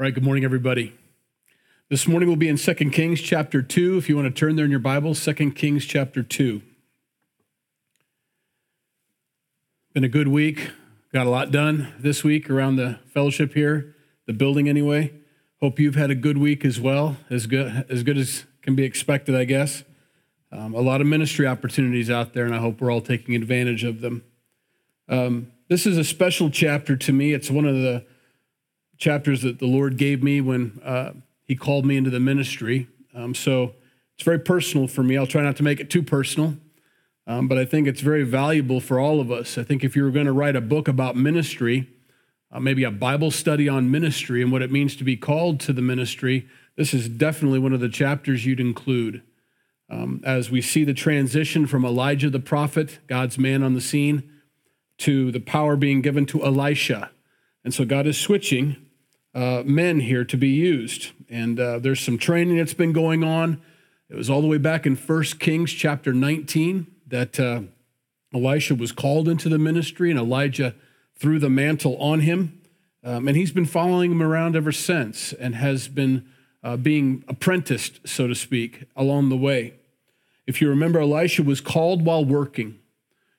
All right, good morning, everybody. This morning we'll be in 2 Kings chapter 2. If you want to turn there in your Bible, 2 Kings chapter 2. Been a good week. Got a lot done this week around the fellowship here, the building anyway. Hope you've had a good week as well, as good as, good as can be expected, I guess. Um, a lot of ministry opportunities out there, and I hope we're all taking advantage of them. Um, this is a special chapter to me. It's one of the chapters that the Lord gave me when uh, He called me into the ministry. Um, so it's very personal for me. I'll try not to make it too personal, um, but I think it's very valuable for all of us. I think if you were going to write a book about ministry, uh, maybe a Bible study on ministry and what it means to be called to the ministry, this is definitely one of the chapters you'd include. Um, as we see the transition from Elijah the prophet, God's man on the scene, to the power being given to Elisha. And so God is switching uh, men here to be used. And uh, there's some training that's been going on. It was all the way back in 1 Kings chapter 19 that uh, Elisha was called into the ministry and Elijah threw the mantle on him. Um, and he's been following him around ever since and has been uh, being apprenticed, so to speak, along the way. If you remember, Elisha was called while working.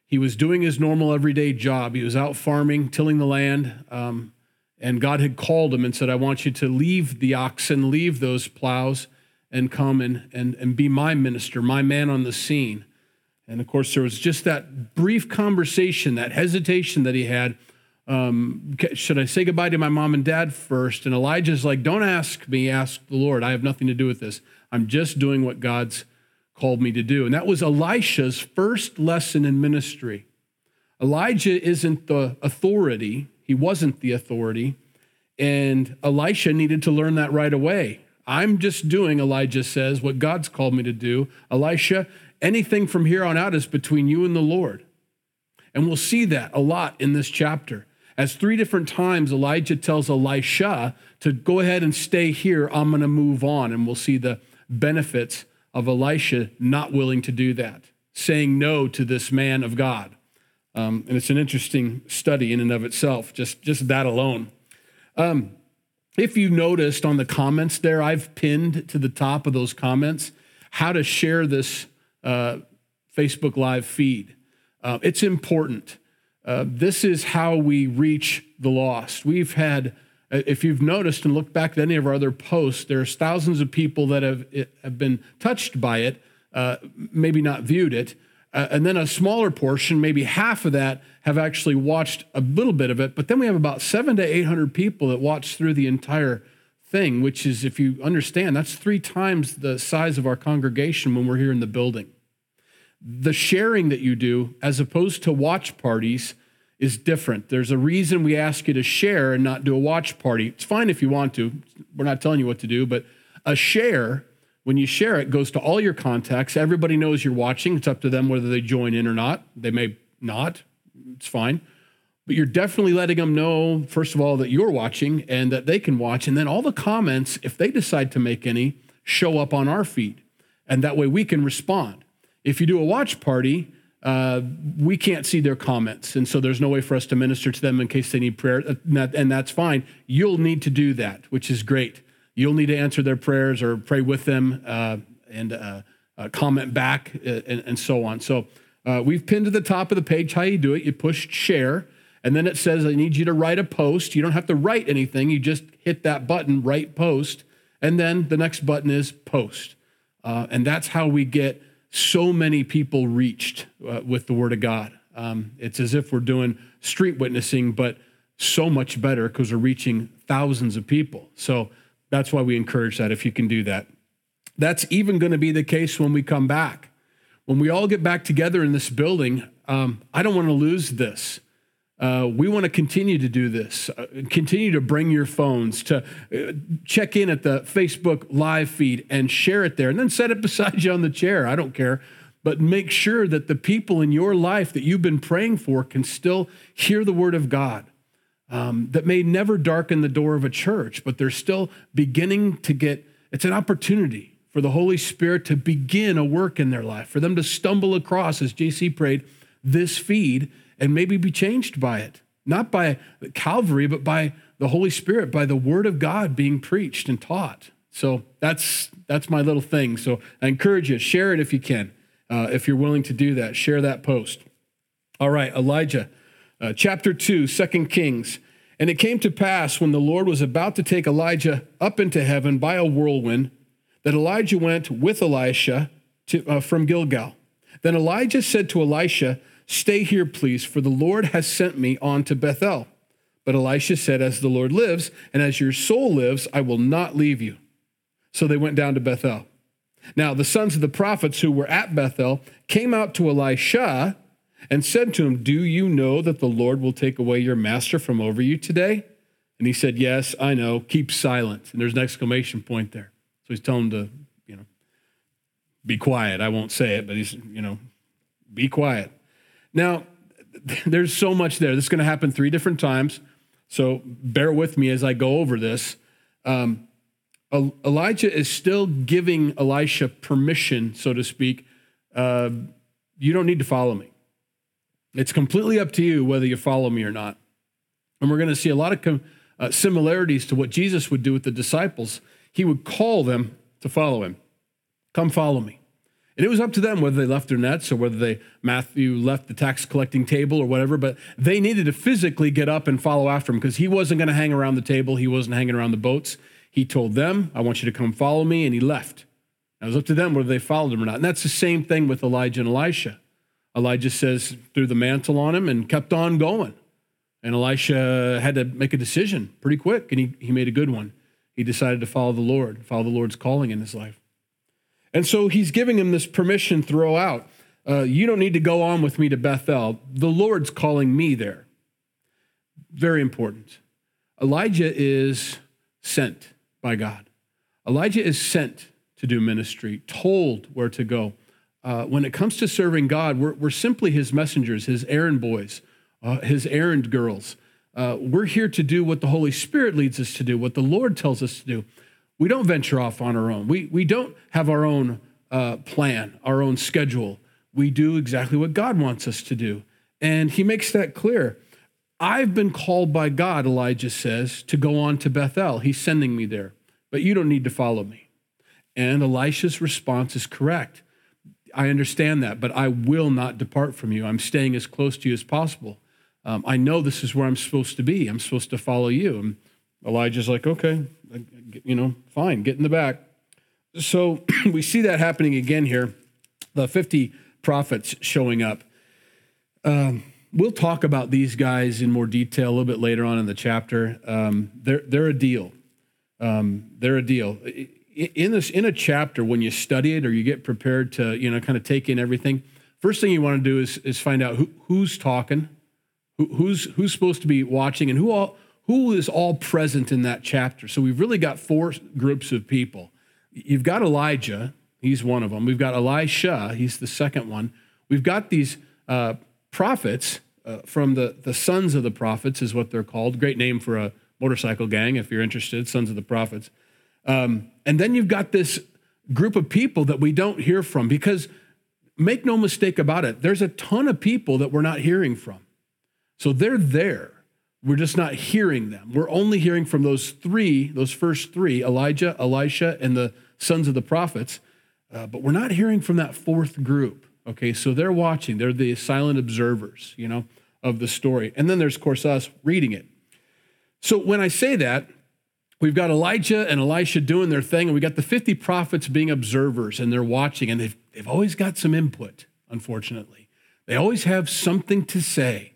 He was doing his normal everyday job. He was out farming, tilling the land. Um, and God had called him and said, I want you to leave the oxen, leave those plows, and come and, and, and be my minister, my man on the scene. And of course, there was just that brief conversation, that hesitation that he had. Um, should I say goodbye to my mom and dad first? And Elijah's like, Don't ask me, ask the Lord. I have nothing to do with this. I'm just doing what God's called me to do. And that was Elisha's first lesson in ministry. Elijah isn't the authority, he wasn't the authority. And Elisha needed to learn that right away. I'm just doing, Elijah says, what God's called me to do. Elisha, anything from here on out is between you and the Lord. And we'll see that a lot in this chapter. As three different times Elijah tells Elisha to go ahead and stay here, I'm going to move on. And we'll see the benefits of Elisha not willing to do that, saying no to this man of God. Um, and it's an interesting study in and of itself, just, just that alone. Um, if you noticed on the comments there, I've pinned to the top of those comments how to share this uh, Facebook Live feed. Uh, it's important. Uh, this is how we reach the lost. We've had, uh, if you've noticed and looked back at any of our other posts, there's thousands of people that have, have been touched by it, uh, maybe not viewed it. Uh, and then a smaller portion, maybe half of that, have actually watched a little bit of it. But then we have about seven to 800 people that watch through the entire thing, which is, if you understand, that's three times the size of our congregation when we're here in the building. The sharing that you do, as opposed to watch parties, is different. There's a reason we ask you to share and not do a watch party. It's fine if you want to. We're not telling you what to do, but a share when you share it, it goes to all your contacts. Everybody knows you're watching. It's up to them whether they join in or not. They may not. It's fine. But you're definitely letting them know, first of all, that you're watching and that they can watch. And then all the comments, if they decide to make any, show up on our feed. And that way we can respond. If you do a watch party, uh, we can't see their comments. And so there's no way for us to minister to them in case they need prayer. And that's fine. You'll need to do that, which is great. You'll need to answer their prayers or pray with them uh, and uh, uh, comment back uh, and, and, so on. So uh, we've pinned to the top of the page how you do it. You push share, and then it says, I need you to write a post. You don't have to write anything, you just hit that button, write post, and then the next button is post. Uh, and that's how we get so many people reached with the Word of God. Um, it's as if we're doing street witnessing, but so much better because we're reaching thousands of people. So that's why we encourage that if you can do that. That's even going to be the case when we come back. When we all get back together in this building, um, I don't want to lose this. Uh, we want to continue to do this, uh, continue to bring your phones, to uh, check in at the Facebook live feed and share it there, and then set it beside you on the chair. I don't care. But make sure that the people in your life that you've been praying for can still hear the word of God um, that may never darken the door of a church, but they're still beginning to get, it's an opportunity for the Holy Spirit to begin a work in their life, for them to stumble across, as JC prayed, this feed and maybe be changed by it. Not by Calvary, but by the Holy Spirit, by the word of God being preached and taught. So that's that's my little thing. So I encourage you, share it if you can, uh, if you're willing to do that. Share that post. All right, Elijah, uh, chapter 2, 2 Kings. And it came to pass when the Lord was about to take Elijah up into heaven by a whirlwind that Elijah went with Elisha to, uh, from Gilgal. Then Elijah said to Elisha, Stay here, please, for the Lord has sent me on to Bethel. But Elisha said, As the Lord lives, and as your soul lives, I will not leave you. So they went down to Bethel. Now, the sons of the prophets who were at Bethel came out to Elisha and said to him, Do you know that the Lord will take away your master from over you today? And he said, Yes, I know. Keep silent. And there's an exclamation point there. So he's telling him to, you know, be quiet. I won't say it, but he's, you know, be quiet. Now, there's so much there. This is going to happen three different times. So bear with me as I go over this. Um, Elijah is still giving Elisha permission, so to speak. Uh, you don't need to follow me. It's completely up to you whether you follow me or not. And we're going to see a lot of com- uh, similarities to what Jesus would do with the disciples. He would call them to follow him. Come follow me. And it was up to them whether they left their nets or whether they Matthew left the tax collecting table or whatever, but they needed to physically get up and follow after him because he wasn't going to hang around the table, he wasn't hanging around the boats. He told them, I want you to come follow me, and he left. It was up to them whether they followed him or not. And that's the same thing with Elijah and Elisha. Elijah says, threw the mantle on him and kept on going. And Elisha had to make a decision pretty quick, and he, he made a good one. He decided to follow the Lord, follow the Lord's calling in his life. And so he's giving him this permission throughout. Uh, you don't need to go on with me to Bethel. The Lord's calling me there. Very important. Elijah is sent by God. Elijah is sent to do ministry, told where to go uh, when it comes to serving God, we're, we're simply his messengers, his errand boys, uh, his errand girls. Uh, we're here to do what the Holy Spirit leads us to do, what the Lord tells us to do. We don't venture off on our own. We, we don't have our own uh, plan, our own schedule. We do exactly what God wants us to do. And he makes that clear. I've been called by God, Elijah says, to go on to Bethel. He's sending me there, but you don't need to follow me. And Elisha's response is correct. I understand that, but I will not depart from you. I'm staying as close to you as possible. Um, I know this is where I'm supposed to be. I'm supposed to follow you. And Elijah's like, okay, you know, fine, get in the back. So we see that happening again here. The 50 prophets showing up. Um, we'll talk about these guys in more detail a little bit later on in the chapter. Um, they're, they're a deal. Um, they're a deal in this in a chapter when you study it or you get prepared to you know kind of take in everything first thing you want to do is is find out who, who's talking who, who's who's supposed to be watching and who all who is all present in that chapter. So we've really got four groups of people. You've got elijah he's one of them we've got elisha he's the second one. We've got these uh, prophets uh, from the the sons of the prophets is what they're called. Great name for a motorcycle gang if you're interested sons of the prophets um, and then you've got this group of people that we don't hear from because make no mistake about it, there's a ton of people that we're not hearing from. So they're there. We're just not hearing them. We're only hearing from those three, those first three Elijah, Elisha, and the sons of the prophets. Uh, but we're not hearing from that fourth group. Okay, so they're watching. They're the silent observers, you know, of the story. And then there's, of course, us reading it. So when I say that, We've got Elijah and Elisha doing their thing, and we got the 50 prophets being observers, and they're watching, and they've, they've always got some input, unfortunately. They always have something to say.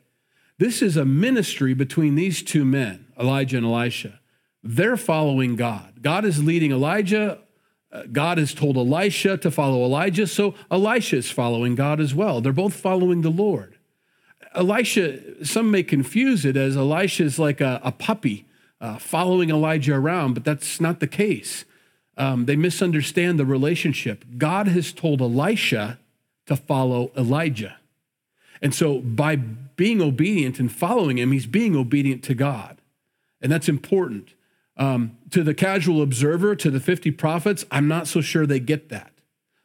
This is a ministry between these two men, Elijah and Elisha. They're following God. God is leading Elijah. Uh, God has told Elisha to follow Elijah, so Elisha is following God as well. They're both following the Lord. Elisha, some may confuse it as Elisha is like a, a puppy uh, following Elijah around, but that's not the case. Um, they misunderstand the relationship. God has told Elisha to follow Elijah. And so by being obedient and following him, he's being obedient to God. And that's important. Um, to the casual observer, to the 50 prophets, I'm not so sure they get that.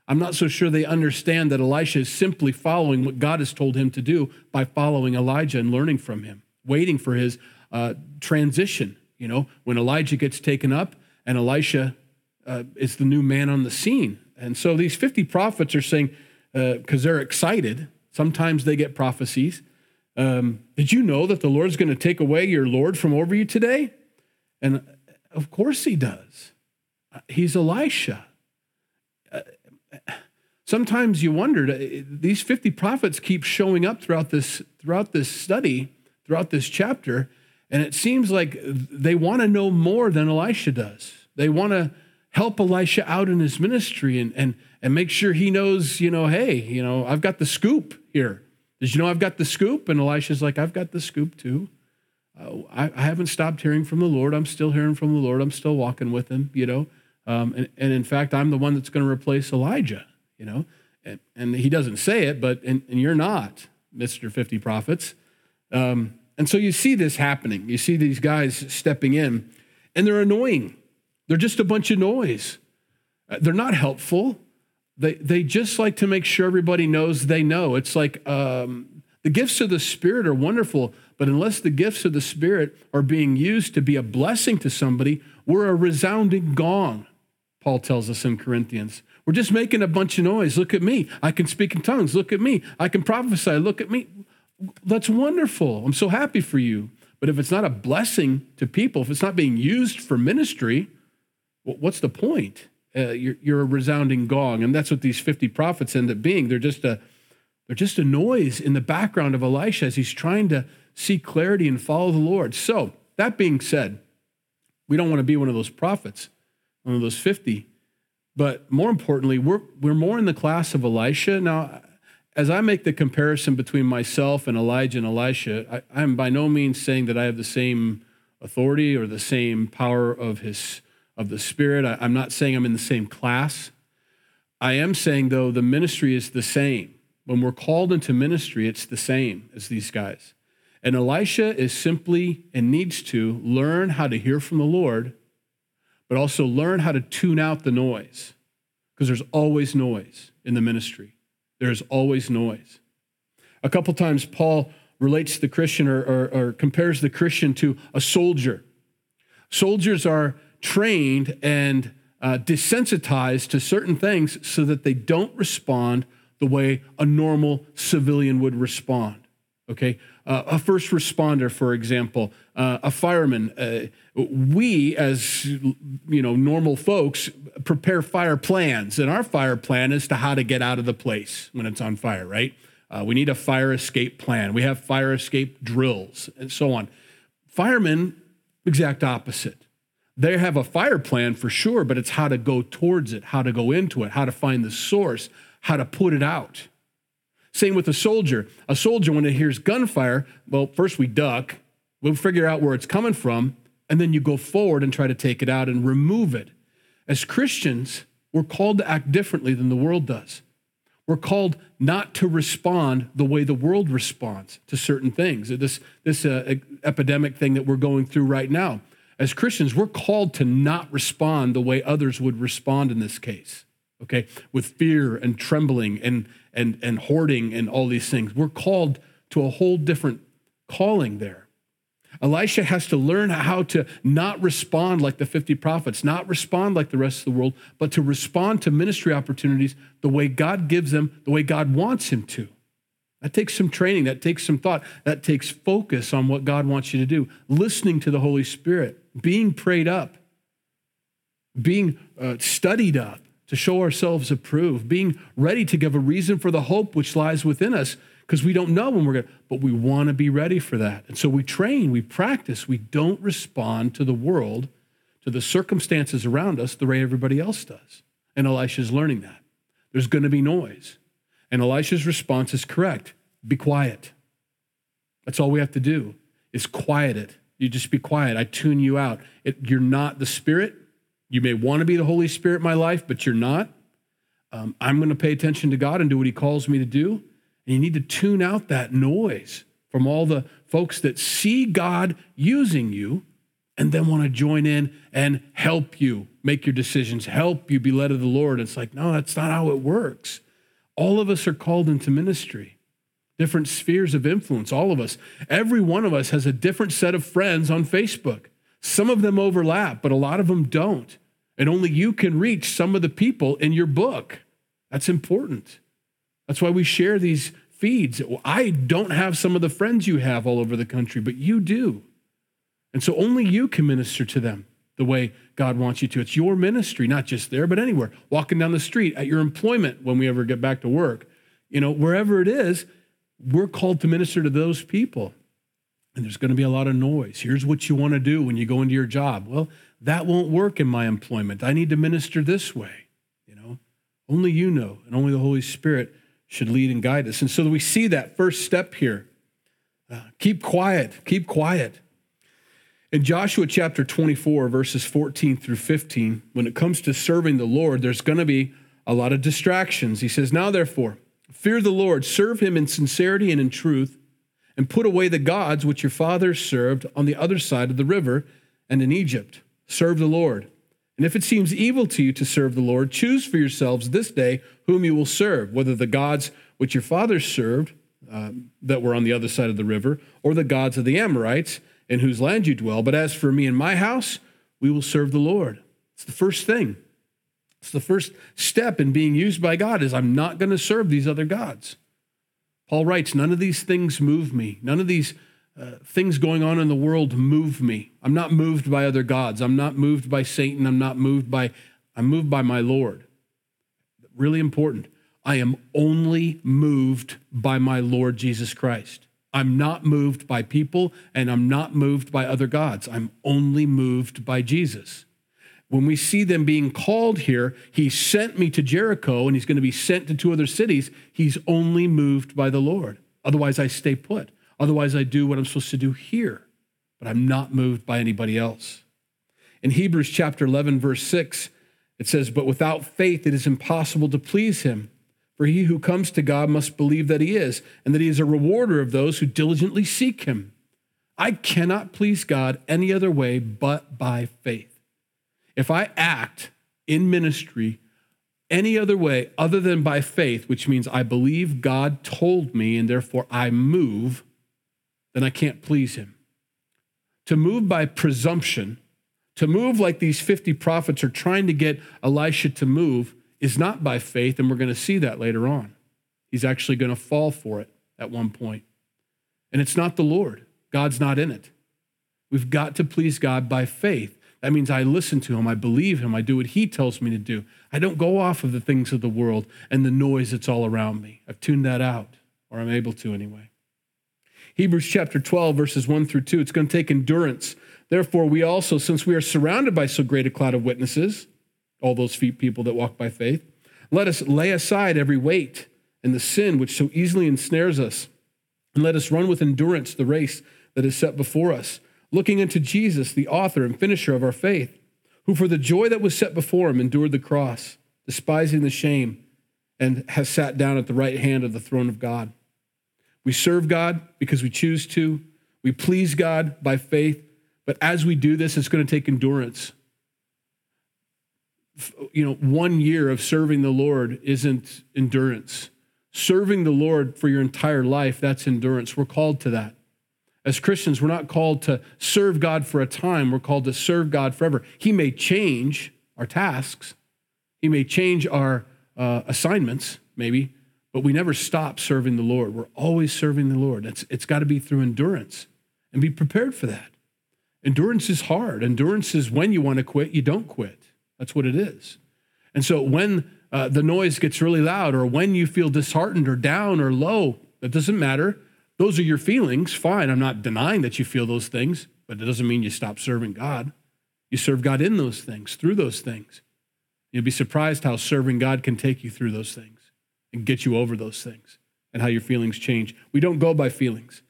I'm not so sure they understand that Elisha is simply following what God has told him to do by following Elijah and learning from him, waiting for his uh, transition you know, when Elijah gets taken up and Elisha uh, is the new man on the scene. And so these 50 prophets are saying, because uh, they're excited, sometimes they get prophecies. Um, did you know that the Lord's going to take away your Lord from over you today? And of course he does. He's Elisha. Uh, sometimes you wondered, uh, these 50 prophets keep showing up throughout this, throughout this study, throughout this chapter, and it seems like they want to know more than Elisha does. They want to help Elisha out in his ministry and, and, and make sure he knows, you know, hey, you know, I've got the scoop here. Did you know I've got the scoop? And Elisha's like, I've got the scoop too. Uh, I, I, haven't stopped hearing from the Lord. I'm still hearing from the Lord. I'm still walking with him, you know. Um, and, and, in fact, I'm the one that's going to replace Elijah, you know. And, and, he doesn't say it, but, and, and you're not, Mr. 50 Prophets. Um, and so you see this happening. You see these guys stepping in, and they're annoying. They're just a bunch of noise. Uh, they're not helpful. They, they just like to make sure everybody knows they know. It's like um, the gifts of the Spirit are wonderful, but unless the gifts of the Spirit are being used to be a blessing to somebody, we're a resounding gong, Paul tells us in Corinthians. We're just making a bunch of noise. Look at me. I can speak in tongues. Look at me. I can prophesy. Look at me. That's wonderful. I'm so happy for you. But if it's not a blessing to people, if it's not being used for ministry, what's the point? Uh, you're, you're, a resounding gong, and that's what these 50 prophets end up being. They're just a they're just a noise in the background of Elisha as he's trying to see clarity and follow the Lord. So that being said, we don't want to be one of those prophets, one of those 50. But more importantly, we're we're more in the class of Elisha. Now, as I make the comparison between myself and Elijah and Elisha, I, I'm by no means saying that I have the same authority or the same power of his of the Spirit. I, I'm not saying I'm in the same class. I am saying, though, the ministry is the same. When we're called into ministry, it's the same as these guys. And Elisha is simply and needs to learn how to hear from the Lord, but also learn how to tune out the noise, because there's always noise in the ministry. There's always noise. A couple times, Paul relates the Christian or, or, or compares the Christian to a soldier. Soldiers are trained and uh, desensitized to certain things so that they don't respond the way a normal civilian would respond. Okay, uh, a first responder, for example, uh, a fireman. Uh, we, as you know, normal folks, prepare fire plans, and our fire plan is to how to get out of the place when it's on fire. Right? Uh, we need a fire escape plan. We have fire escape drills and so on. Firemen, exact opposite. They have a fire plan for sure, but it's how to go towards it, how to go into it, how to find the source, how to put it out. Same with a soldier. A soldier, when it hears gunfire, well, first we duck, we'll figure out where it's coming from, and then you go forward and try to take it out and remove it. As Christians, we're called to act differently than the world does. We're called not to respond the way the world responds to certain things. This, this uh, epidemic thing that we're going through right now as Christians, we're called to not respond the way others would respond in this case, okay, with fear and trembling and, and, and hoarding and all these things. We're called to a whole different calling there. Elisha has to learn how to not respond like the 50 prophets, not respond like the rest of the world, but to respond to ministry opportunities the way God gives them, the way God wants him to. That takes some training, that takes some thought, that takes focus on what God wants you to do, listening to the Holy Spirit being prayed up, being uh, studied up to show ourselves approved, being ready to give a reason for the hope which lies within us because we don't know when we're going to, but we want to be ready for that. And so we train, we practice, we don't respond to the world, to the circumstances around us the way everybody else does. And Elisha's learning that. There's going to be noise. And Elisha's response is correct be quiet. That's all we have to do is quiet it you just be quiet. I tune you out. It, you're not the Spirit. You may want to be the Holy Spirit in my life, but you're not. Um, I'm going to pay attention to God and do what He calls me to do. And you need to tune out that noise from all the folks that see God using you and then want to join in and help you make your decisions, help you be led of the Lord. It's like, no, that's not how it works. All of us are called into ministry different spheres of influence, all of us. Every one of us has a different set of friends on Facebook. Some of them overlap, but a lot of them don't. And only you can reach some of the people in your book. That's important. That's why we share these feeds. I don't have some of the friends you have all over the country, but you do. And so only you can minister to them the way God wants you to. It's your ministry, not just there, but anywhere. Walking down the street, at your employment when we ever get back to work, you know, wherever it is, we're called to minister to those people. And there's going to be a lot of noise. Here's what you want to do when you go into your job. Well, that won't work in my employment. I need to minister this way. You know, only you know, and only the Holy Spirit should lead and guide us. And so we see that first step here. Uh, keep quiet, keep quiet. In Joshua chapter 24, verses 14 through 15, when it comes to serving the Lord, there's going to be a lot of distractions. He says, Now therefore, fear the Lord, serve him in sincerity and in truth, and put away the gods which your fathers served on the other side of the river and in Egypt. Serve the Lord. And if it seems evil to you to serve the Lord, choose for yourselves this day whom you will serve, whether the gods which your fathers served uh, that were on the other side of the river, or the gods of the Amorites in whose land you dwell. But as for me and my house, we will serve the Lord. It's the first thing. It's the first step in being used by God is I'm not going to serve these other gods. Paul writes, none of these things move me. None of these uh, things going on in the world move me. I'm not moved by other gods. I'm not moved by Satan. I'm not moved by I'm moved by my Lord. Really important. I am only moved by my Lord Jesus Christ. I'm not moved by people and I'm not moved by other gods. I'm only moved by Jesus. When we see them being called here, he sent me to Jericho and he's going to be sent to two other cities. He's only moved by the Lord. Otherwise, I stay put. Otherwise, I do what I'm supposed to do here, but I'm not moved by anybody else. In Hebrews chapter 11, verse 6, it says, But without faith, it is impossible to please him. For he who comes to God must believe that he is, and that he is a rewarder of those who diligently seek him. I cannot please God any other way but by faith. If I act in ministry any other way other than by faith, which means I believe God told me and therefore I move, then I can't please him. To move by presumption, to move like these 50 prophets are trying to get Elisha to move, is not by faith, and we're going to see that later on. He's actually going to fall for it at one point. And it's not the Lord, God's not in it. We've got to please God by faith. That means I listen to him, I believe him, I do what he tells me to do. I don't go off of the things of the world and the noise that's all around me. I've tuned that out, or I'm able to anyway. Hebrews chapter 12, verses 1 through 2. It's going to take endurance. Therefore, we also, since we are surrounded by so great a cloud of witnesses, all those people that walk by faith. Let us lay aside every weight and the sin which so easily ensnares us, and let us run with endurance the race that is set before us, looking unto Jesus, the author and finisher of our faith, who for the joy that was set before him endured the cross, despising the shame, and has sat down at the right hand of the throne of God. We serve God because we choose to. We please God by faith. But as we do this, it's going to take endurance you know, one year of serving the Lord isn't endurance. Serving the Lord for your entire life, that's endurance. We're called to that. As Christians, we're not called to serve God for a time, we're called to serve God forever. He may change our tasks, He may change our uh, assignments, maybe, but we never stop serving the Lord. We're always serving the Lord. It's, it's got to be through endurance and be prepared for that. Endurance is hard. Endurance is when you want to quit, you don't quit. That's what it is. And so when uh, the noise gets really loud, or when you feel disheartened or down or low, that doesn't matter. Those are your feelings. Fine. I'm not denying that you feel those things, but it doesn't mean you stop serving God. You serve God in those things, through those things. You'll be surprised how serving God can take you through those things and get you over those things and how your feelings change. We don't go by feelings.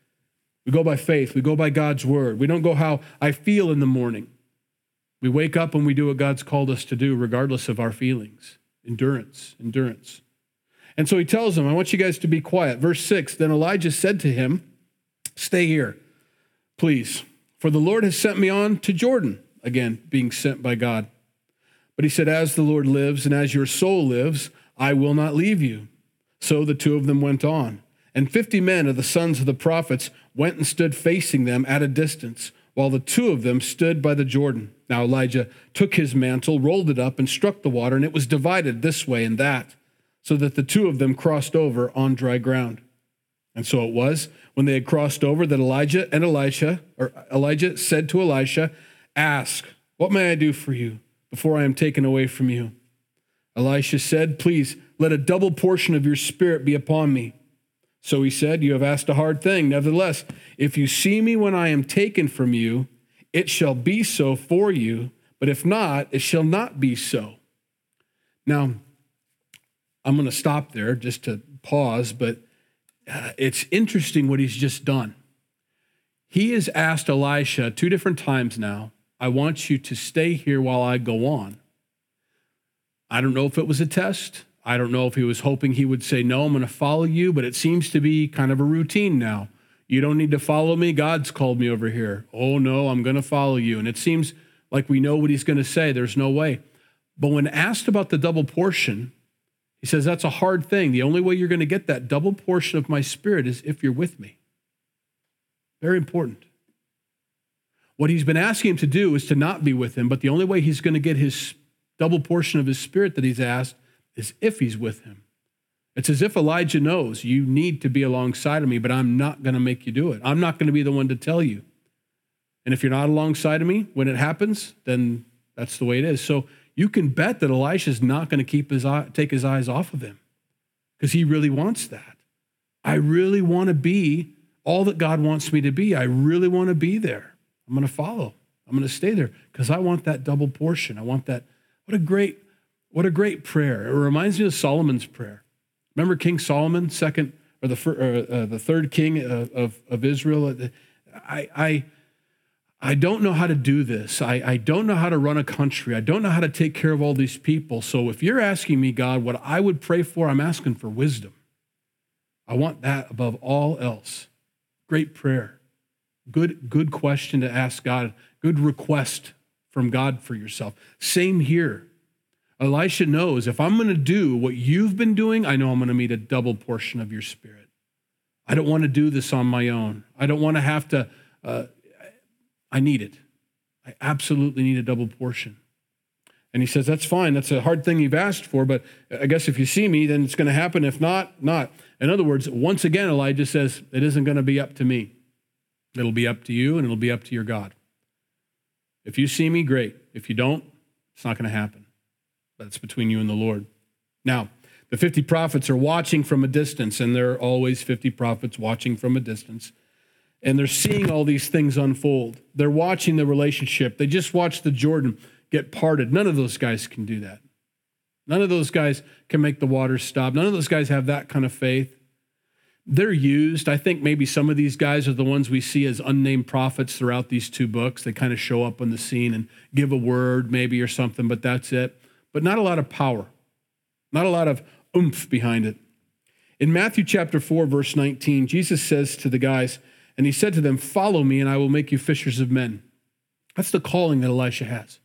We go by faith. We go by God's word. We don't go how I feel in the morning. We wake up and we do what God's called us to do, regardless of our feelings. Endurance, endurance. And so he tells them, I want you guys to be quiet. Verse 6 Then Elijah said to him, Stay here, please, for the Lord has sent me on to Jordan. Again, being sent by God. But he said, As the Lord lives and as your soul lives, I will not leave you. So the two of them went on. And fifty men of the sons of the prophets went and stood facing them at a distance while the two of them stood by the Jordan. Now Elijah took his mantle, rolled it up, and struck the water, and it was divided this way and that, so that the two of them crossed over on dry ground. And so it was when they had crossed over that Elijah and Elisha, or Elijah said to Elisha, Ask, what may I do for you before I am taken away from you? Elisha said, Please let a double portion of your spirit be upon me. So he said, You have asked a hard thing. Nevertheless, if you see me when I am taken from you, it shall be so for you. But if not, it shall not be so. Now, I'm going to stop there just to pause, but uh, it's interesting what he's just done. He has asked Elisha two different times now, I want you to stay here while I go on. I don't know if it was a test. I don't know if he was hoping he would say, No, I'm going to follow you, but it seems to be kind of a routine now. You don't need to follow me. God's called me over here. Oh, no, I'm going to follow you. And it seems like we know what he's going to say. There's no way. But when asked about the double portion, he says, That's a hard thing. The only way you're going to get that double portion of my spirit is if you're with me. Very important. What he's been asking him to do is to not be with him, but the only way he's going to get his double portion of his spirit that he's asked is if he's with him. It's as if Elijah knows you need to be alongside of me, but I'm not going to make you do it. I'm not going to be the one to tell you. And if you're not alongside of me when it happens, then that's the way it is. So you can bet that Elisha's not going to keep his eye, take his eyes off of him because he really wants that. I really want to be all that God wants me to be. I really want to be there. I'm going to follow. I'm going to stay there because I want that double portion. I want that. What a great what a great prayer. It reminds me of Solomon's prayer. Remember King Solomon, second or the, or, uh, the third king of, of, of, Israel? I, I, I don't know how to do this. I, I don't know how to run a country. I don't know how to take care of all these people. So if you're asking me, God, what I would pray for, I'm asking for wisdom. I want that above all else. Great prayer. Good, good question to ask God. Good request from God for yourself. Same here. Elisha knows if I'm going to do what you've been doing, I know I'm going to meet a double portion of your spirit. I don't want to do this on my own. I don't want to have to, uh, I need it. I absolutely need a double portion. And he says, That's fine. That's a hard thing you've asked for, but I guess if you see me, then it's going to happen. If not, not. In other words, once again, Elijah says, It isn't going to be up to me. It'll be up to you and it'll be up to your God. If you see me, great. If you don't, it's not going to happen. That's between you and the Lord. Now, the 50 prophets are watching from a distance, and there are always 50 prophets watching from a distance. And they're seeing all these things unfold. They're watching the relationship. They just watched the Jordan get parted. None of those guys can do that. None of those guys can make the waters stop. None of those guys have that kind of faith. They're used. I think maybe some of these guys are the ones we see as unnamed prophets throughout these two books. They kind of show up on the scene and give a word, maybe, or something, but that's it but not a lot of power, not a lot of oomph behind it. In Matthew chapter 4, verse 19, Jesus says to the guys, and he said to them, Follow me, and I will make you fishers of men. That's the calling that Elisha has.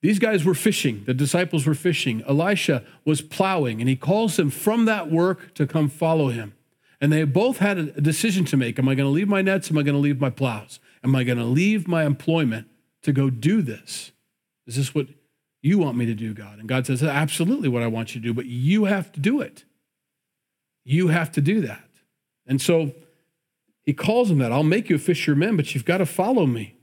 These guys were fishing, the disciples were fishing. Elisha was plowing, and he calls them from that work to come follow him. And they both had a decision to make Am I going to leave my nets? Am I going to leave my plows? Am I going to leave my employment to go do this? Is this what you want me to do, God? And God says, Absolutely what I want you to do, but you have to do it. You have to do that. And so he calls him that. I'll make you a fisherman, but you've got to follow me.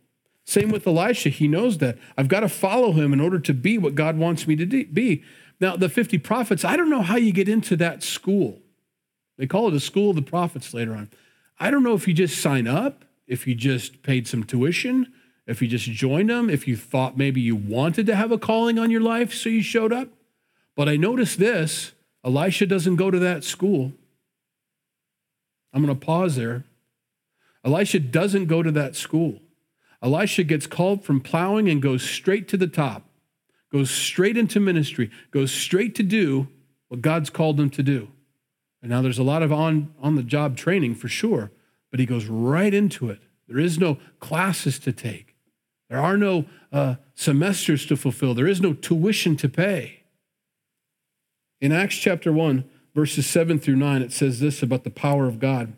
Same with Elisha. He knows that. I've got to follow him in order to be what God wants me to be. Now, the 50 prophets, I don't know how you get into that school. They call it a school of the prophets later on. I don't know if you just sign up, if you just paid some tuition, if you just joined them, if you thought maybe you wanted to have a calling on your life, so you showed up. But I noticed this Elisha doesn't go to that school. I'm going to pause there. Elisha doesn't go to that school. Elisha gets called from plowing and goes straight to the top, goes straight into ministry, goes straight to do what God's called him to do. And now there's a lot of on, on the job training for sure, but he goes right into it. There is no classes to take. There are no uh, semesters to fulfill, there is no tuition to pay. In Acts chapter 1, verses 7 through 9, it says this about the power of God.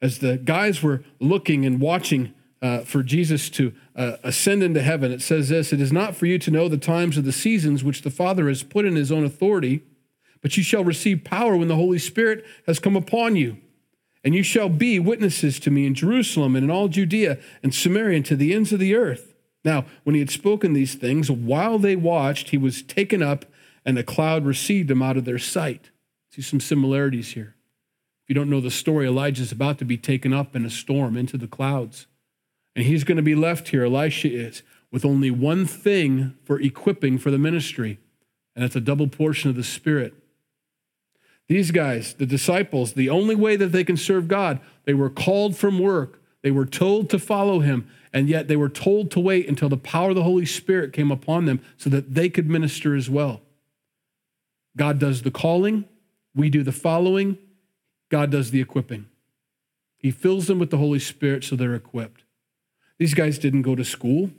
As the guys were looking and watching uh, for Jesus to uh, ascend into heaven, it says this It is not for you to know the times or the seasons which the Father has put in his own authority, but you shall receive power when the Holy Spirit has come upon you. And you shall be witnesses to me in Jerusalem and in all Judea and Samaria and to the ends of the earth. Now, when he had spoken these things, while they watched, he was taken up, and a cloud received him out of their sight. See some similarities here. If you don't know the story, Elijah's about to be taken up in a storm into the clouds. And he's going to be left here, Elisha is, with only one thing for equipping for the ministry, and that's a double portion of the Spirit. These guys, the disciples, the only way that they can serve God, they were called from work. They were told to follow him, and yet they were told to wait until the power of the Holy Spirit came upon them so that they could minister as well. God does the calling, we do the following, God does the equipping. He fills them with the Holy Spirit so they're equipped. These guys didn't go to school.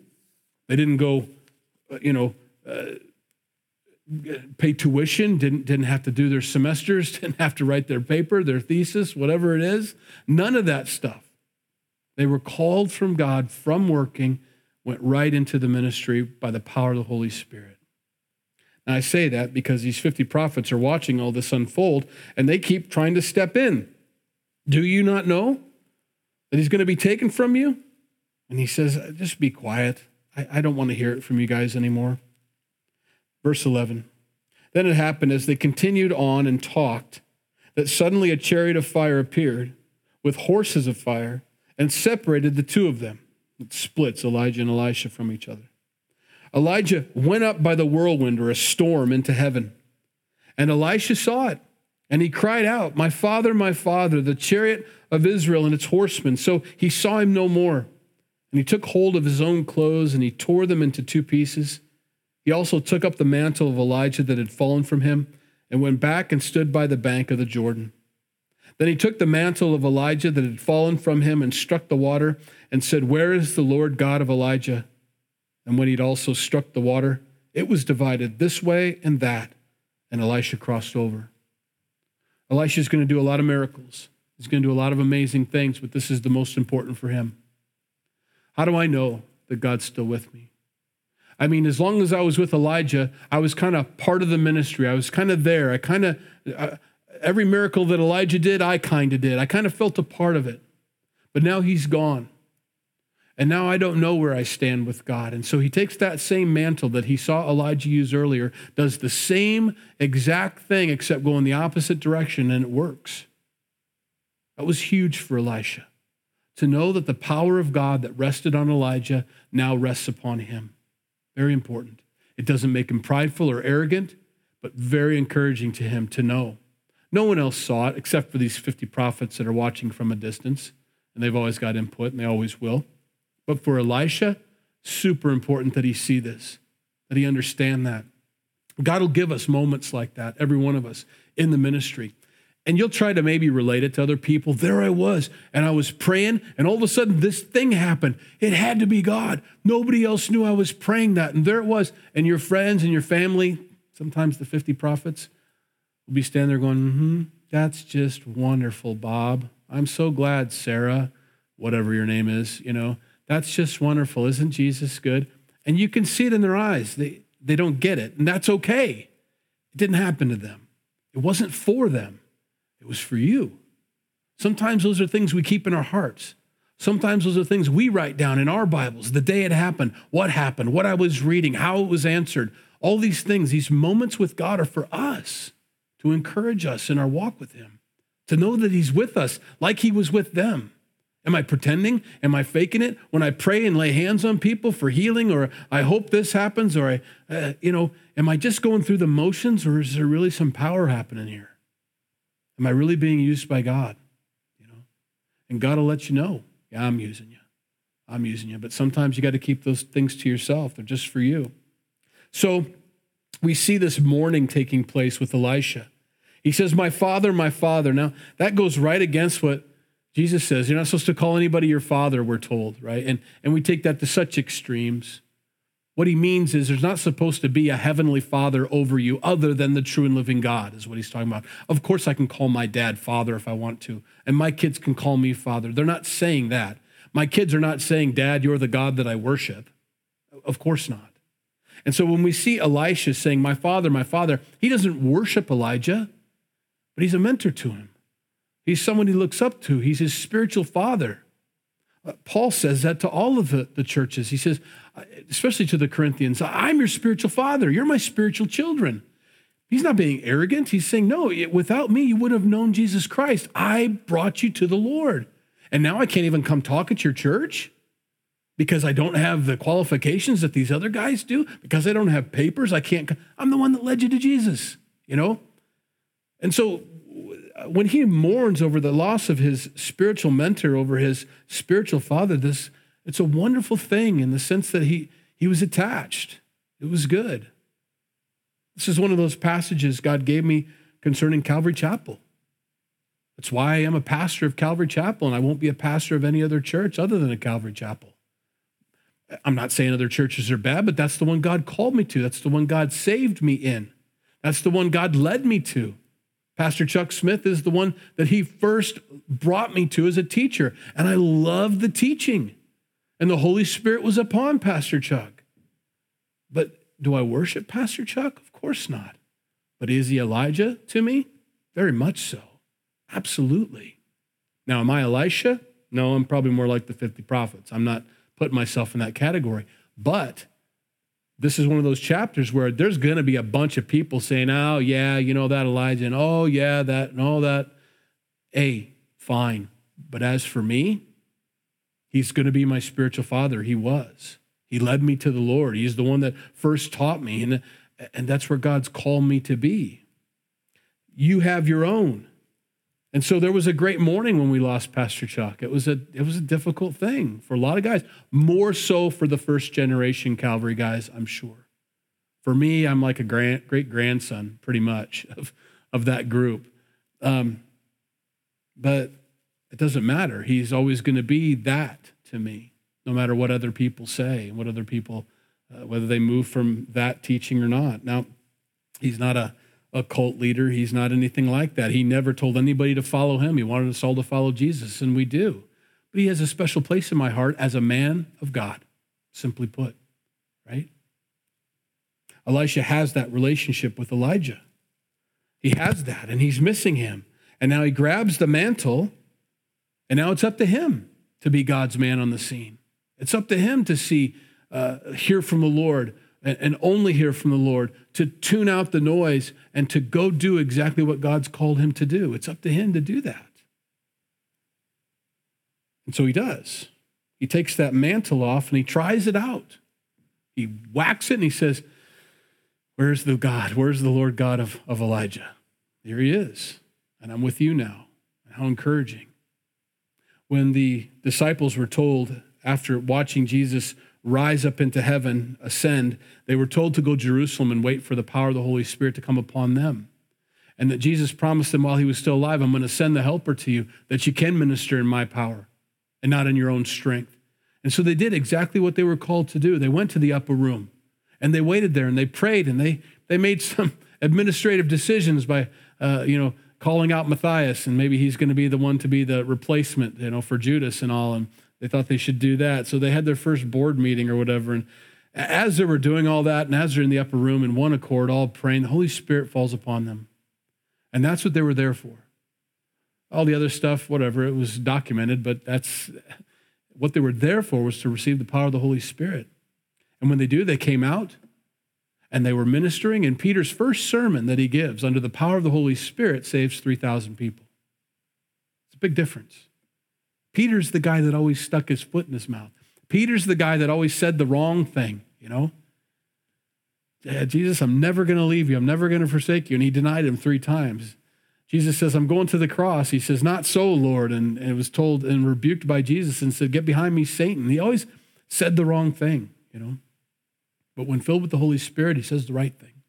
They didn't go, uh, you know, uh, pay tuition, didn't, didn't have to do their semesters, didn't have to write their paper, their thesis, whatever it is. None of that stuff. They were called from God from working, went right into the ministry by the power of the Holy Spirit. Now, I say that because these 50 prophets are watching all this unfold and they keep trying to step in. Do you not know that he's going to be taken from you? And he says, Just be quiet. I, I don't want to hear it from you guys anymore. Verse 11. Then it happened as they continued on and talked that suddenly a chariot of fire appeared with horses of fire and separated the two of them. It splits Elijah and Elisha from each other. Elijah went up by the whirlwind or a storm into heaven, and Elisha saw it. And he cried out, My father, my father, the chariot of Israel and its horsemen. So he saw him no more. And he took hold of his own clothes and he tore them into two pieces. He also took up the mantle of Elijah that had fallen from him and went back and stood by the bank of the Jordan. Then he took the mantle of Elijah that had fallen from him and struck the water and said, Where is the Lord God of Elijah? And when he'd also struck the water, it was divided this way and that, and Elisha crossed over. Elisha is going to do a lot of miracles. He's going to do a lot of amazing things, but this is the most important for him. How do I know that God's still with me? I mean, as long as I was with Elijah, I was kind of part of the ministry. I was kind of there. I kind of, uh, every miracle that Elijah did, I kind of did. I kind of felt a part of it. But now he's gone. And now I don't know where I stand with God. And so he takes that same mantle that he saw Elijah use earlier, does the same exact thing, except go in the opposite direction, and it works. That was huge for Elisha to know that the power of God that rested on Elijah now rests upon him. Very important. It doesn't make him prideful or arrogant, but very encouraging to him to know. No one else saw it except for these 50 prophets that are watching from a distance, and they've always got input, and they always will. But for Elisha, super important that he see this, that he understand that. God will give us moments like that, every one of us, in the ministry and you'll try to maybe relate it to other people. There I was, and I was praying, and all of a sudden this thing happened. It had to be God. Nobody else knew I was praying that. And there it was. And your friends and your family, sometimes the 50 prophets, will be standing there going, hmm, that's just wonderful, Bob. I'm so glad, Sarah, whatever your name is, you know, that's just wonderful. Isn't Jesus good? And you can see it in their eyes. They, they don't get it, and that's okay. It didn't happen to them, it wasn't for them. It was for you. Sometimes those are things we keep in our hearts. Sometimes those are things we write down in our Bibles the day it happened, what happened, what I was reading, how it was answered. All these things, these moments with God are for us to encourage us in our walk with Him, to know that He's with us like He was with them. Am I pretending? Am I faking it when I pray and lay hands on people for healing, or I hope this happens, or I, uh, you know, am I just going through the motions, or is there really some power happening here? Am I really being used by God? You know, and God will let you know. Yeah, I'm using you. I'm using you. But sometimes you got to keep those things to yourself. They're just for you. So we see this mourning taking place with Elisha. He says, My father, my father. Now, that goes right against what Jesus says. You're not supposed to call anybody your father, we're told, right? And, and we take that to such extremes. What he means is there's not supposed to be a heavenly father over you other than the true and living God, is what he's talking about. Of course, I can call my dad father if I want to, and my kids can call me father. They're not saying that. My kids are not saying, Dad, you're the God that I worship. Of course not. And so when we see Elisha saying, My father, my father, he doesn't worship Elijah, but he's a mentor to him. He's someone he looks up to, he's his spiritual father. Uh, Paul says that to all of the, the churches. He says, especially to the Corinthians, I'm your spiritual father. You're my spiritual children. He's not being arrogant. He's saying, No, without me, you wouldn't have known Jesus Christ. I brought you to the Lord. And now I can't even come talk at your church because I don't have the qualifications that these other guys do, because I don't have papers. I can't, I'm the one that led you to Jesus, you know? And so when he mourns over the loss of his spiritual mentor, over his spiritual father, this it's a wonderful thing in the sense that he he was attached. It was good. This is one of those passages God gave me concerning Calvary Chapel. That's why I am a pastor of Calvary Chapel, and I won't be a pastor of any other church other than a Calvary Chapel. I'm not saying other churches are bad, but that's the one God called me to. That's the one God saved me in. That's the one God led me to. Pastor Chuck Smith is the one that he first brought me to as a teacher. And I loved the teaching. And the Holy Spirit was upon Pastor Chuck. But do I worship Pastor Chuck? Of course not. But is he Elijah to me? Very much so. Absolutely. Now, am I Elisha? No, I'm probably more like the 50 prophets. I'm not putting myself in that category. But this is one of those chapters where there's going to be a bunch of people saying, oh, yeah, you know that Elijah, and oh, yeah, that, and all that. Hey, fine. But as for me, he's going to be my spiritual father. He was. He led me to the Lord. He's the one that first taught me, and, and that's where God's called me to be. You have your own. And so there was a great mourning when we lost Pastor Chuck. It was a it was a difficult thing for a lot of guys, more so for the first generation Calvary guys, I'm sure. For me, I'm like a grand, great grandson, pretty much of of that group. Um, but it doesn't matter. He's always going to be that to me, no matter what other people say and what other people, uh, whether they move from that teaching or not. Now, he's not a a cult leader. He's not anything like that. He never told anybody to follow him. He wanted us all to follow Jesus, and we do. But he has a special place in my heart as a man of God, simply put, right? Elisha has that relationship with Elijah. He has that, and he's missing him. And now he grabs the mantle, and now it's up to him to be God's man on the scene. It's up to him to see, uh, hear from the Lord, and only hear from the Lord, to tune out the noise and to go do exactly what God's called him to do. It's up to him to do that. And so he does. He takes that mantle off and he tries it out. He whacks it and he says, Where's the God? Where's the Lord God of, of Elijah? Here he is. And I'm with you now. How encouraging. When the disciples were told after watching Jesus rise up into heaven, ascend, they were told to go to Jerusalem and wait for the power of the Holy Spirit to come upon them. And that Jesus promised them while he was still alive, I'm going to send the helper to you that you can minister in my power and not in your own strength. And so they did exactly what they were called to do. They went to the upper room and they waited there and they prayed and they, they made some administrative decisions by, uh, you know, calling out Matthias and maybe he's going to be the one to be the replacement, you know, for Judas and all. And they thought they should do that. So they had their first board meeting or whatever. And as they were doing all that, and as they're in the upper room in one accord, all praying, the Holy Spirit falls upon them. And that's what they were there for. All the other stuff, whatever, it was documented, but that's what they were there for was to receive the power of the Holy Spirit. And when they do, they came out and they were ministering. And Peter's first sermon that he gives under the power of the Holy Spirit saves 3,000 people. It's a big difference. Peter's the guy that always stuck his foot in his mouth. Peter's the guy that always said the wrong thing, you know? Yeah, Jesus, I'm never going to leave you. I'm never going to forsake you. And he denied him three times. Jesus says, I'm going to the cross. He says, Not so, Lord. And, and was told and rebuked by Jesus and said, Get behind me, Satan. He always said the wrong thing, you know? But when filled with the Holy Spirit, he says the right thing.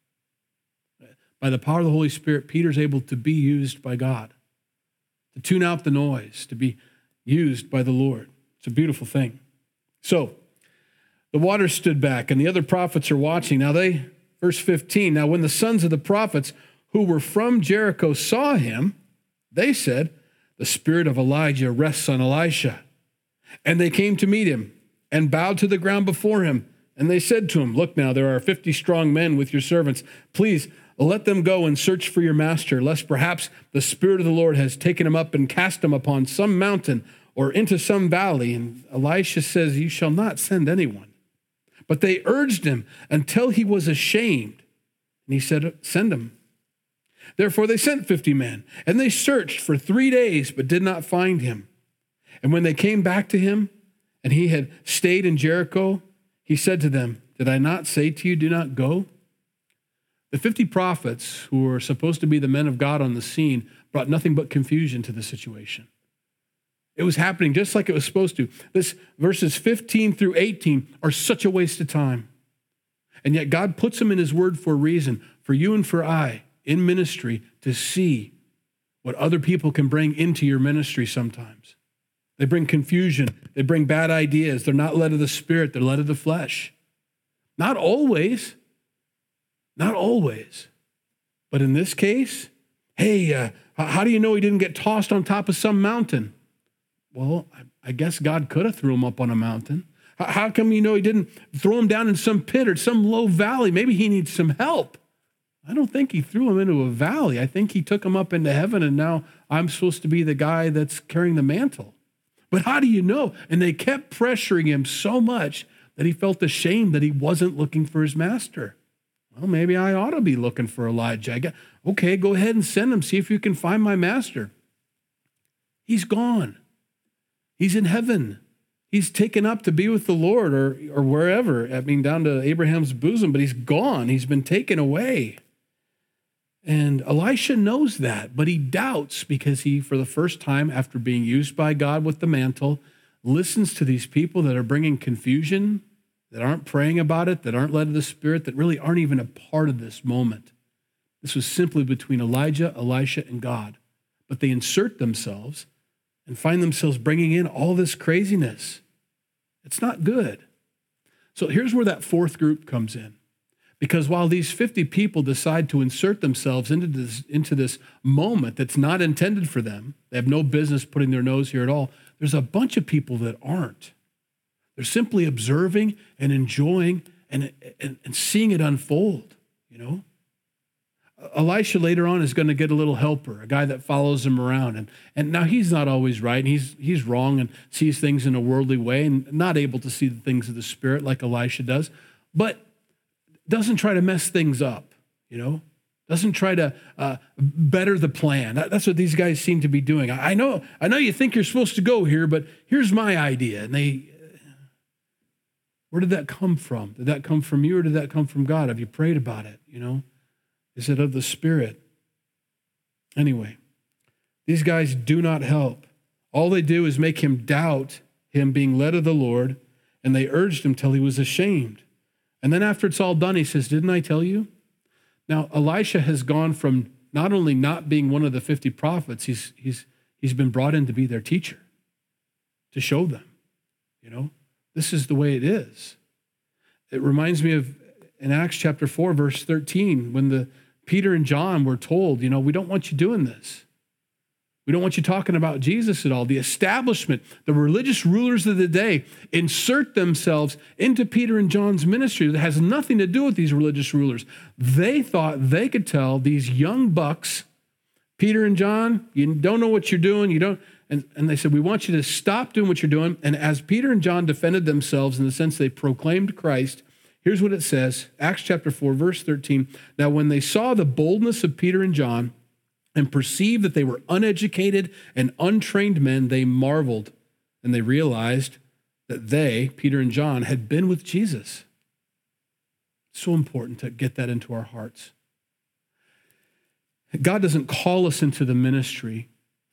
By the power of the Holy Spirit, Peter's able to be used by God, to tune out the noise, to be used by the Lord. It's a beautiful thing. So the waters stood back, and the other prophets are watching. Now they, verse 15, now when the sons of the prophets who were from Jericho saw him, they said, The spirit of Elijah rests on Elisha. And they came to meet him and bowed to the ground before him. And they said to him, Look now, there are 50 strong men with your servants. Please let them go and search for your master, lest perhaps the Spirit of the Lord has taken him up and cast him upon some mountain or into some valley. And Elisha says, You shall not send anyone. But they urged him until he was ashamed. And he said, Send him. Therefore they sent 50 men, and they searched for three days, but did not find him. And when they came back to him, and he had stayed in Jericho, he said to them, Did I not say to you, do not go? The 50 prophets who were supposed to be the men of God on the scene brought nothing but confusion to the situation. It was happening just like it was supposed to. This verses 15 through 18 are such a waste of time. And yet God puts them in his word for a reason, for you and for I in ministry to see what other people can bring into your ministry sometimes. They bring confusion. They bring bad ideas. They're not led of the spirit, they're led of the flesh. Not always. Not always. But in this case, hey, uh, how do you know he didn't get tossed on top of some mountain? Well, I guess God could have threw him up on a mountain. How come you know he didn't throw him down in some pit or some low valley? Maybe he needs some help. I don't think he threw him into a valley. I think he took him up into heaven, and now I'm supposed to be the guy that's carrying the mantle. But how do you know? And they kept pressuring him so much that he felt ashamed that he wasn't looking for his master. Well, maybe I ought to be looking for Elijah. Got, okay, go ahead and send him. See if you can find my master. He's gone. He's in heaven. He's taken up to be with the Lord or, or wherever. I mean, down to Abraham's bosom, but he's gone. He's been taken away. And Elisha knows that, but he doubts because he, for the first time after being used by God with the mantle, listens to these people that are bringing confusion, that aren't praying about it, that aren't led of the Spirit, that really aren't even a part of this moment. This was simply between Elijah, Elisha, and God. But they insert themselves and find themselves bringing in all this craziness. It's not good. So here's where that fourth group comes in. Because while these 50 people decide to insert themselves into this, into this moment that's not intended for them, they have no business putting their nose here at all, there's a bunch of people that aren't. They're simply observing and enjoying and, and, and seeing it unfold, you know? Elisha later on is going to get a little helper, a guy that follows him around. And, and now he's not always right. And he's, he's wrong and sees things in a worldly way and not able to see the things of the Spirit like Elisha does. But doesn't try to mess things up, you know, doesn't try to uh, better the plan. That's what these guys seem to be doing. I know, I know you think you're supposed to go here, but here's my idea. And they, where did that come from? Did that come from you or did that come from God? Have you prayed about it? You know, is it of the Spirit? Anyway, these guys do not help. All they do is make him doubt him being led of the Lord, and they urged him till he was ashamed. And then after it's all done, he says, Didn't I tell you? Now, Elisha has gone from not only not being one of the 50 prophets, he's, he's, he's been brought in to be their teacher, to show them, you know, this is the way it is. It reminds me of in Acts chapter 4, verse 13, when the Peter and John were told, you know, we don't want you doing this. We don't want you talking about Jesus at all. The establishment, the religious rulers of the day insert themselves into Peter and John's ministry that has nothing to do with these religious rulers. They thought they could tell these young bucks, Peter and John, you don't know what you're doing. You don't. And, and they said, We want you to stop doing what you're doing. And as Peter and John defended themselves in the sense they proclaimed Christ, here's what it says Acts chapter 4, verse 13. Now, when they saw the boldness of Peter and John, and perceived that they were uneducated and untrained men, they marveled and they realized that they, Peter and John, had been with Jesus. So important to get that into our hearts. God doesn't call us into the ministry,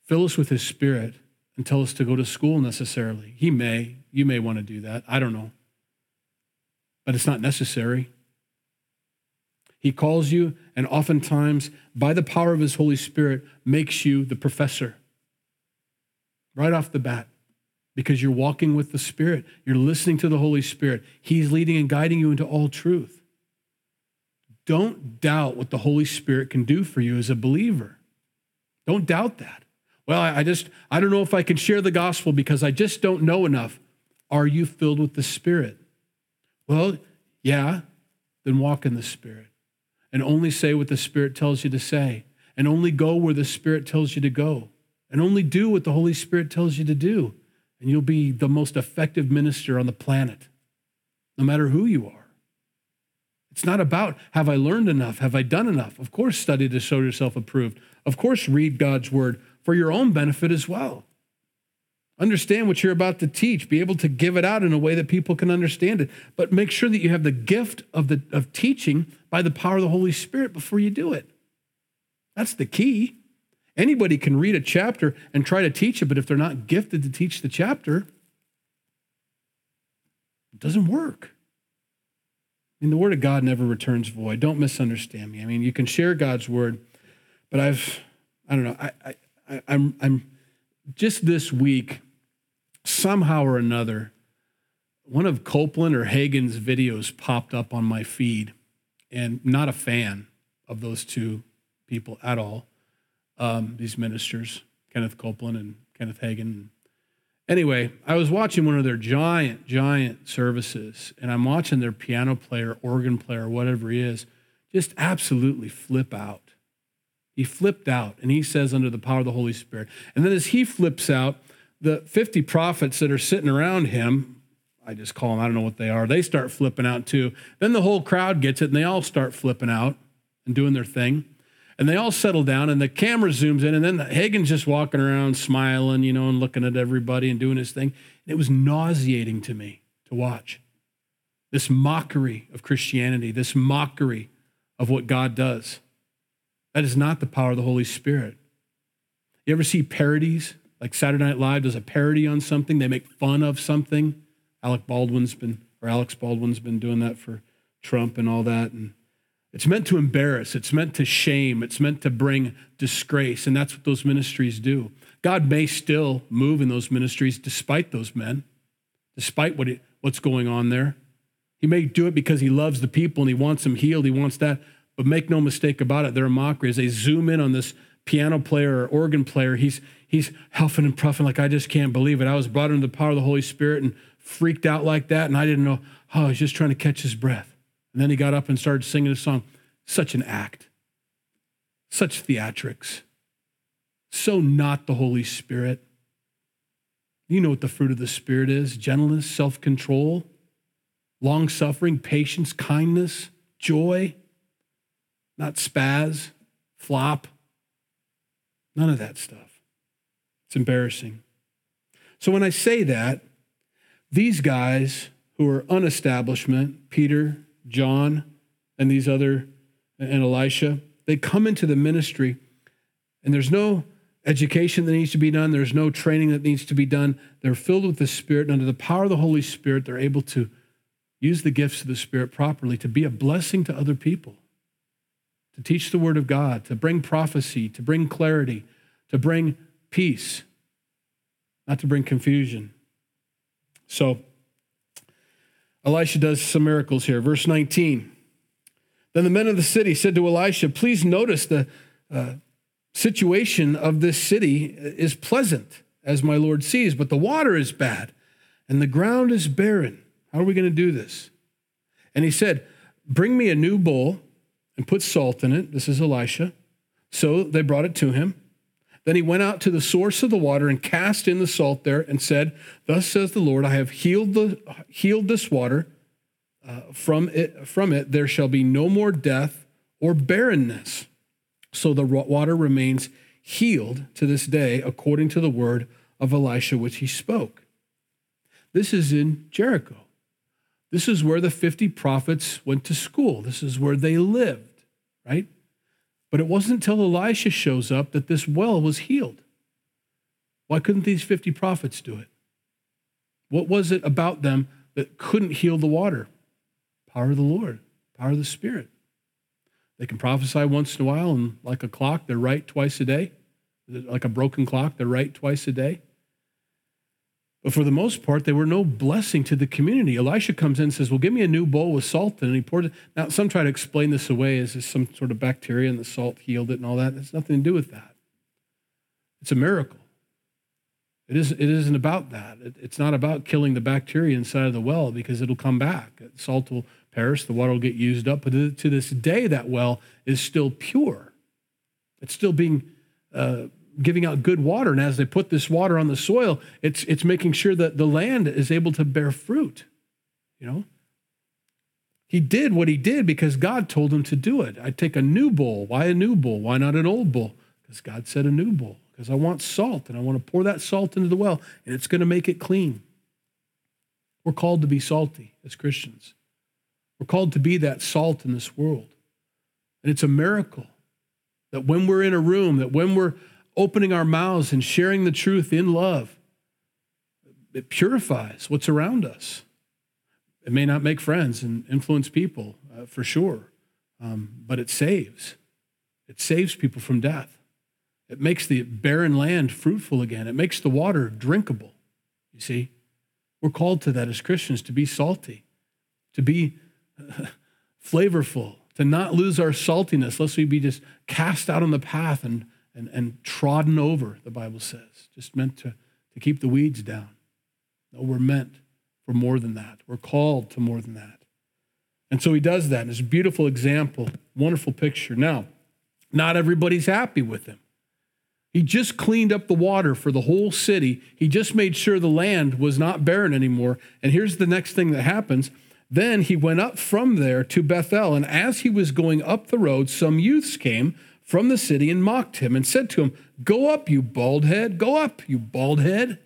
fill us with His Spirit, and tell us to go to school necessarily. He may, you may want to do that. I don't know. But it's not necessary. He calls you, and oftentimes, by the power of His Holy Spirit, makes you the professor right off the bat because you're walking with the Spirit. You're listening to the Holy Spirit. He's leading and guiding you into all truth. Don't doubt what the Holy Spirit can do for you as a believer. Don't doubt that. Well, I just, I don't know if I can share the gospel because I just don't know enough. Are you filled with the Spirit? Well, yeah, then walk in the Spirit and only say what the Spirit tells you to say and only go where the Spirit tells you to go and only do what the Holy Spirit tells you to do. And you'll be the most effective minister on the planet, no matter who you are. It's not about have I learned enough? Have I done enough? Of course, study to show yourself approved. Of course, read God's word for your own benefit as well. Understand what you're about to teach. Be able to give it out in a way that people can understand it. But make sure that you have the gift of, the, of teaching by the power of the Holy Spirit before you do it. That's the key. Anybody can read a chapter and try to teach it, but if they're not gifted to teach the chapter, it doesn't work. I mean, the word of God never returns void. Don't misunderstand me. I mean, you can share God's word, but I've, I don't know, I, I, I I'm, I'm just this week, somehow or another, one of Copeland or Hagin's videos popped up on my feed, and not a fan of those two people at all. Um, these ministers, Kenneth Copeland and Kenneth Hagin. Anyway, I was watching one of their giant, giant services, and I'm watching their piano player, organ player, whatever he is, just absolutely flip out. He flipped out, and he says, under the power of the Holy Spirit. And then as he flips out, the 50 prophets that are sitting around him, I just call them, I don't know what they are, they start flipping out too. Then the whole crowd gets it, and they all start flipping out and doing their thing. And they all settle down, and the camera zooms in, and then Hagin's just walking around smiling, you know, and looking at everybody and doing his thing. And it was nauseating to me to watch this mockery of Christianity, this mockery of what God does. That is not the power of the Holy Spirit. You ever see parodies? Like Saturday Night Live does a parody on something, they make fun of something. Alec Baldwin's been, or Alex Baldwin's been doing that for Trump and all that. And it's meant to embarrass, it's meant to shame, it's meant to bring disgrace. And that's what those ministries do. God may still move in those ministries despite those men, despite what what's going on there. He may do it because he loves the people and he wants them healed, he wants that. But make no mistake about it, they're a mockery. As they zoom in on this piano player or organ player, he's he's huffing and puffing like I just can't believe it. I was brought into the power of the Holy Spirit and freaked out like that, and I didn't know. Oh, I was just trying to catch his breath. And then he got up and started singing a song. Such an act, such theatrics, so not the Holy Spirit. You know what the fruit of the Spirit is gentleness, self control, long suffering, patience, kindness, joy not spaz, flop, none of that stuff. It's embarrassing. So when I say that, these guys who are unestablishment, Peter, John, and these other, and Elisha, they come into the ministry and there's no education that needs to be done, there's no training that needs to be done. They're filled with the Spirit, and under the power of the Holy Spirit, they're able to use the gifts of the Spirit properly to be a blessing to other people to teach the word of God, to bring prophecy, to bring clarity, to bring peace, not to bring confusion. So, Elisha does some miracles here. Verse 19. Then the men of the city said to Elisha, Please notice the uh, situation of this city is pleasant, as my Lord sees, but the water is bad and the ground is barren. How are we going to do this? And he said, Bring me a new bowl and put salt in it. This is Elisha. So they brought it to him. Then he went out to the source of the water and cast in the salt there and said, Thus says the Lord, I have healed, the, healed this water. Uh, from, it, from it there shall be no more death or barrenness. So the water remains healed to this day, according to the word of Elisha, which he spoke. This is in Jericho. This is where the 50 prophets went to school. This is where they lived, right? But it wasn't until Elisha shows up that this well was healed. Why couldn't these 50 prophets do it? What was it about them that couldn't heal the water? Power of the Lord, power of the Spirit. They can prophesy once in a while, and like a clock, they're right twice a day. Like a broken clock, they're right twice a day. But for the most part, they were no blessing to the community. Elisha comes in and says, Well, give me a new bowl with salt. And he poured it. Now, some try to explain this away as some sort of bacteria and the salt healed it and all that. It's nothing to do with that. It's a miracle. It, is, it isn't about that. It, it's not about killing the bacteria inside of the well because it'll come back. Salt will perish, the water will get used up. But to this day, that well is still pure. It's still being uh, giving out good water. And as they put this water on the soil, it's, it's making sure that the land is able to bear fruit. You know? He did what he did because God told him to do it. I take a new bowl. Why a new bowl? Why not an old bowl? Because God said a new bowl. Because I want salt and I want to pour that salt into the well and it's going to make it clean. We're called to be salty as Christians. We're called to be that salt in this world. And it's a miracle that when we're in a room, that when we're opening our mouths and sharing the truth in love, it purifies what's around us. It may not make friends and influence people uh, for sure, um, but it saves. It saves people from death. It makes the barren land fruitful again. It makes the water drinkable. You see, we're called to that as Christians to be salty, to be flavorful, to not lose our saltiness, lest we be just cast out on the path and, and, and trodden over, the Bible says, just meant to, to keep the weeds down. No, we're meant for more than that. We're called to more than that. And so he does that. And it's a beautiful example, wonderful picture. Now, not everybody's happy with him. He just cleaned up the water for the whole city. He just made sure the land was not barren anymore. And here's the next thing that happens then he went up from there to Bethel, and as he was going up the road, some youths came from the city and mocked him and said to him, Go up, you bald head, go up, you bald head.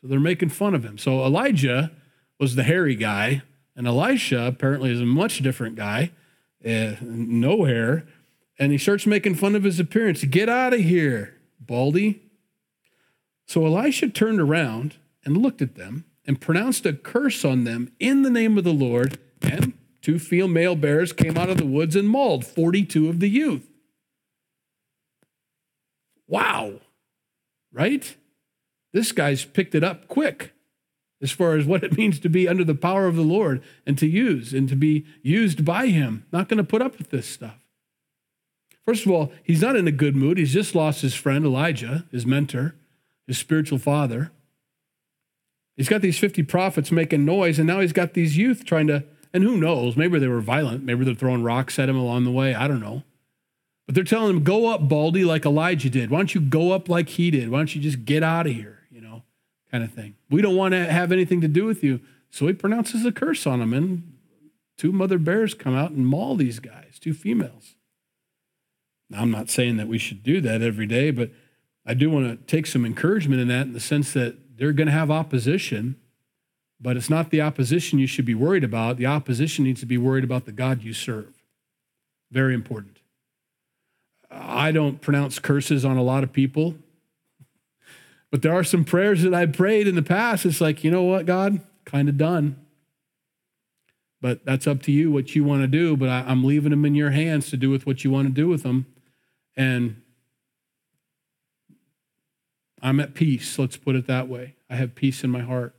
So they're making fun of him. So Elijah was the hairy guy, and Elisha apparently is a much different guy, uh, no hair. And he starts making fun of his appearance. Get out of here, baldy. So Elisha turned around and looked at them and pronounced a curse on them in the name of the Lord. And two female bears came out of the woods and mauled 42 of the youth. Wow. Right? This guy's picked it up quick as far as what it means to be under the power of the Lord and to use and to be used by Him. Not going to put up with this stuff. First of all, he's not in a good mood. He's just lost his friend Elijah, his mentor, his spiritual father. He's got these 50 prophets making noise, and now he's got these youth trying to, and who knows, maybe they were violent. Maybe they're throwing rocks at him along the way. I don't know. But they're telling him, go up, Baldy, like Elijah did. Why don't you go up like he did? Why don't you just get out of here? You know, kind of thing. We don't want to have anything to do with you. So he pronounces a curse on them, and two mother bears come out and maul these guys, two females. Now, I'm not saying that we should do that every day, but I do want to take some encouragement in that in the sense that they're going to have opposition, but it's not the opposition you should be worried about. The opposition needs to be worried about the God you serve. Very important. I don't pronounce curses on a lot of people, but there are some prayers that I prayed in the past. It's like, you know what, God? Kind of done. But that's up to you what you want to do. But I, am leaving them in your hands to do with what you want to do with them. And I'm at peace, let's put it that way. I have peace in my heart.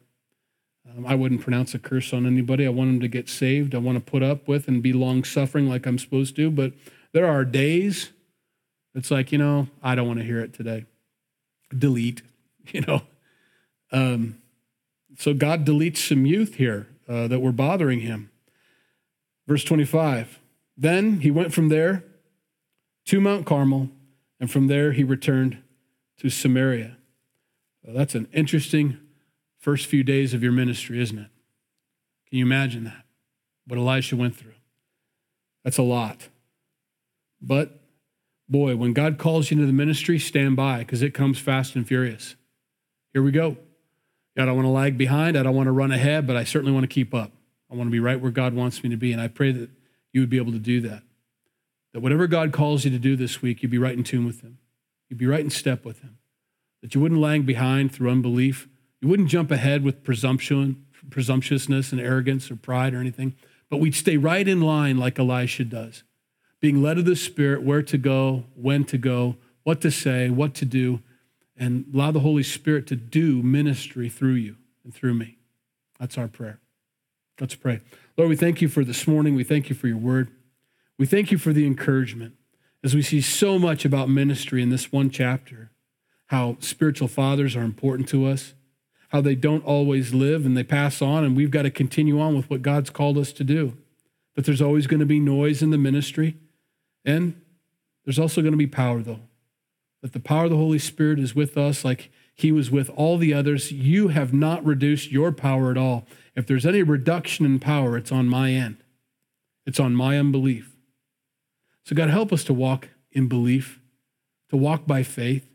Um, I wouldn't pronounce a curse on anybody. I want them to get saved. I want to put up with and be long suffering like I'm supposed to. But there are days it's like, you know, I don't want to hear it today. Delete, you know. Um, so God deletes some youth here uh, that were bothering him. Verse 25 Then he went from there to Mount Carmel, and from there he returned to Samaria. Well, that's an interesting first few days of your ministry, isn't it? Can you imagine that? What Elisha went through. That's a lot. But boy, when God calls you into the ministry, stand by because it comes fast and furious. Here we go. I don't want to lag behind. I don't want to run ahead, but I certainly want to keep up. I want to be right where God wants me to be. And I pray that you would be able to do that. That whatever God calls you to do this week, you'd be right in tune with Him. You'd be right in step with Him. That you wouldn't lag behind through unbelief. You wouldn't jump ahead with presumption, presumptuousness and arrogance or pride or anything, but we'd stay right in line like Elisha does, being led of the Spirit, where to go, when to go, what to say, what to do, and allow the Holy Spirit to do ministry through you and through me. That's our prayer. Let's pray. Lord, we thank you for this morning. We thank you for your word. We thank you for the encouragement as we see so much about ministry in this one chapter how spiritual fathers are important to us, how they don't always live and they pass on, and we've got to continue on with what God's called us to do. But there's always going to be noise in the ministry, and there's also going to be power, though. That the power of the Holy Spirit is with us like he was with all the others. You have not reduced your power at all. If there's any reduction in power, it's on my end, it's on my unbelief. So, God, help us to walk in belief, to walk by faith,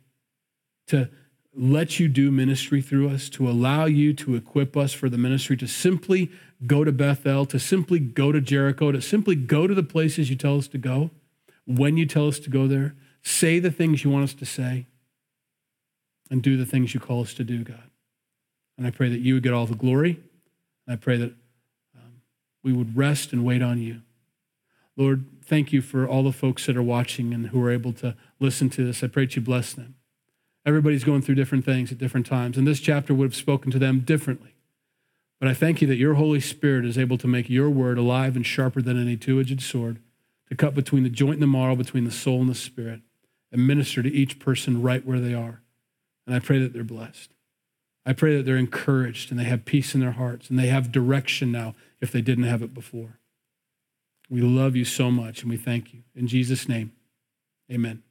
to let you do ministry through us, to allow you to equip us for the ministry, to simply go to Bethel, to simply go to Jericho, to simply go to the places you tell us to go, when you tell us to go there, say the things you want us to say, and do the things you call us to do, God. And I pray that you would get all the glory. And I pray that um, we would rest and wait on you. Lord, thank you for all the folks that are watching and who are able to listen to this. I pray that you bless them. Everybody's going through different things at different times, and this chapter would have spoken to them differently. But I thank you that your Holy Spirit is able to make your word alive and sharper than any two edged sword, to cut between the joint and the marrow, between the soul and the spirit, and minister to each person right where they are. And I pray that they're blessed. I pray that they're encouraged and they have peace in their hearts and they have direction now if they didn't have it before. We love you so much and we thank you. In Jesus' name, amen.